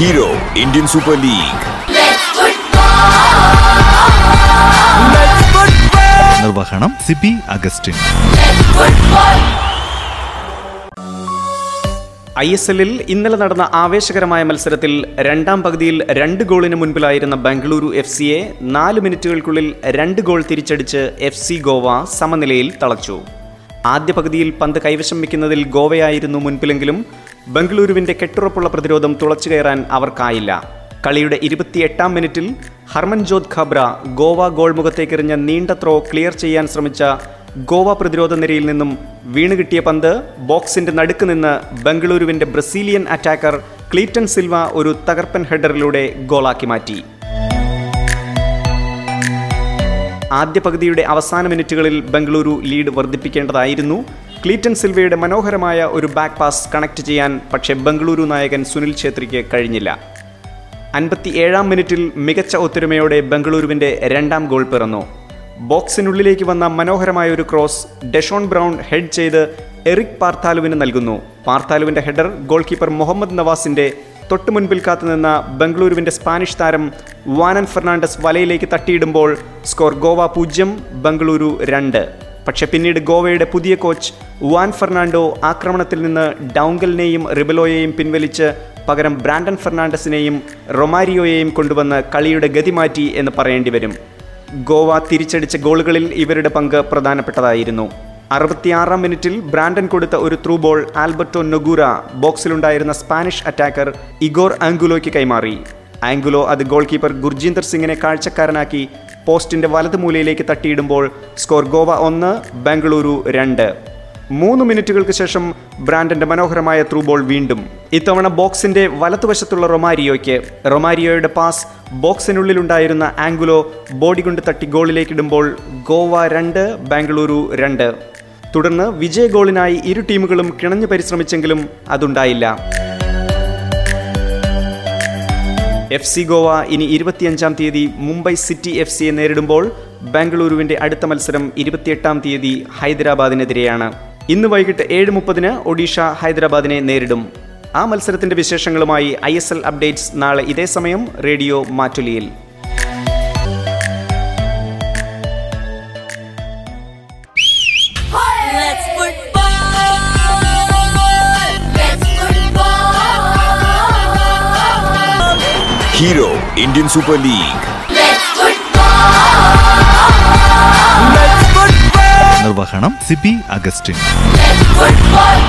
Hero Indian Super League നിർവഹണം Siby Augustine. I S എല്ലിൽ ഇന്നലെ നടന്ന ആവേശകരമായ മത്സരത്തിൽ രണ്ടാം പകുതിയിൽ രണ്ട് ഗോളിന് മുൻപിലായിരുന്ന ബംഗളൂരു എഫ് സിയെ നാല് മിനിറ്റുകൾക്കുള്ളിൽ രണ്ട് ഗോൾ തിരിച്ചടിച്ച് എഫ് സി ഗോവ സമനിലയിൽ തളച്ചു. ആദ്യ പകുതിയിൽ പന്ത് കൈവശം വയ്ക്കുന്നതിൽ ഗോവയായിരുന്നു മുൻപിലെങ്കിലും ബംഗളൂരുവിന്റെ കെട്ടുറപ്പുള്ള പ്രതിരോധം തുളച്ചു കയറാൻ അവർക്കായില്ല. കളിയുടെ ഇരുപത്തിയെട്ടാം മിനിറ്റിൽ ഹർമൻജോത് ഖബ്ര ഗോവ ഗോൾ മുഖത്തേക്കെറിഞ്ഞ നീണ്ട ത്രോ ക്ലിയർ ചെയ്യാൻ ശ്രമിച്ച ഗോവ പ്രതിരോധ നിരയിൽ നിന്നും വീണുകിട്ടിയ പന്ത് ബോക്സിന്റെ നടുക്ക് നിന്ന് ബംഗളൂരുവിന്റെ ബ്രസീലിയൻ അറ്റാക്കർ ക്ലീറ്റൺ സിൽവ ഒരു തകർപ്പൻ ഹെഡറിലൂടെ ഗോളാക്കി മാറ്റി. ആദ്യ പകുതിയുടെ അവസാന മിനിറ്റുകളിൽ ബംഗളൂരു ലീഡ് വർദ്ധിപ്പിക്കേണ്ടതായിരുന്നു. ക്ലീറ്റൻ സിൽവയുടെ മനോഹരമായ ഒരു ബാക്ക് പാസ് കണക്ട് ചെയ്യാൻ പക്ഷേ ബംഗളൂരു നായകൻ സുനിൽ ഛേത്രിക്ക് കഴിഞ്ഞില്ല. അൻപത്തി ഏഴാം മിനിറ്റിൽ മികച്ച ഒത്തൊരുമയോടെ ബംഗളൂരുവിന്റെ രണ്ടാം ഗോൾ പിറന്നു. ബോക്സിനുള്ളിലേക്ക് വന്ന മനോഹരമായ ഒരു ക്രോസ് ഡെഷോൺ ബ്രൗൺ ഹെഡ് ചെയ്ത് എറിക് പാർത്താലുവിന് നൽകുന്നു. പാർത്താലുവിന്റെ ഹെഡർ ഗോൾ കീപ്പർ മുഹമ്മദ് നവാസിന്റെ തൊട്ടു മുൻപിൽ കാത്തുനിന്ന ബംഗളൂരുവിന്റെ സ്പാനിഷ് താരം വാനൻ ഫെർണാണ്ടസ് വലയിലേക്ക് തട്ടിയിടുമ്പോൾ സ്കോർ ഗോവ പൂജ്യം ബംഗളൂരു രണ്ട്. പക്ഷെ പിന്നീട് ഗോവയുടെ പുതിയ കോച്ച് വാൻ ഫെർണാണ്ടോ ആക്രമണത്തിൽ നിന്ന് ഡൗങ്കലിനെയും റിബലോയെയും പിൻവലിച്ച് പകരം ബ്രാൻഡൻ ഫെർണാണ്ടസിനെയും റൊമാരിയോയെയും കൊണ്ടുവന്ന് കളിയുടെ ഗതി മാറ്റി എന്ന് പറയേണ്ടി വരും. ഗോവ തിരിച്ചടിച്ച ഗോളുകളിൽ ഇവരുടെ പങ്ക് പ്രധാനപ്പെട്ടതായിരുന്നു. അറുപത്തിയാറാം മിനിറ്റിൽ ബ്രാൻഡൻ കൊടുത്ത ഒരു ത്രൂ ബോൾ ആൽബർട്ടോ നൊഗൂര ബോക്സിലുണ്ടായിരുന്ന സ്പാനിഷ് അറ്റാക്കർ ഇഗോർ ആംഗുലോയ്ക്ക് കൈമാറി. ആംഗുലോ അത് ഗോൾ കീപ്പർ ഗുർജീന്ദർ സിംഗിനെ കാഴ്ചക്കാരനാക്കി പോസ്റ്റിന്റെ വലത് മൂലയിലേക്ക് തട്ടിയിടുമ്പോൾ സ്കോർ ഗോവ ഒന്ന് ബംഗളൂരു രണ്ട്. മൂന്ന് മിനിറ്റുകൾക്ക് ശേഷം ബ്രാൻഡന്റെ മനോഹരമായ ത്രൂ ബോൾ വീണ്ടും. ഇത്തവണ ബോക്സിന്റെ വലതുവശത്തുള്ള റൊമാരിയോയ്ക്ക് റൊമാരിയോയുടെ പാസ് ബോക്സിനുള്ളിലുണ്ടായിരുന്ന ആംഗുലോ ബോഡി കൊണ്ട് തട്ടി ഗോളിലേക്കിടുമ്പോൾ ഗോവ രണ്ട് ബാംഗ്ലൂരു രണ്ട്. തുടർന്ന് വിജയ ഗോളിനായി ഇരു ടീമുകളും കിണഞ്ഞു പരിശ്രമിച്ചെങ്കിലും അതുണ്ടായില്ല. എഫ് സി ഗോവ ഇനി ഇരുപത്തിയഞ്ചാം തീയതി മുംബൈ സിറ്റി എഫ് സിയെ നേരിടുമ്പോൾ ബാംഗ്ലൂരുവിന്റെ അടുത്ത മത്സരം ഇരുപത്തിയെട്ടാം തീയതി ഹൈദരാബാദിനെതിരെയാണ്. ഇന്ന് വൈകിട്ട് ഏഴ് മുപ്പതിന് ഒഡീഷ ഹൈദരാബാദിനെ നേരിടും. ആ മത്സരത്തിന്റെ വിശേഷങ്ങളുമായി ഐ അപ്ഡേറ്റ്സ് നാളെ ഇതേ സമയം radio മാറ്റുലിയിൽ. Hero Indian Super League Let's football. നിർവഹണം സിബി അഗസ്റ്റിൻ Let's football.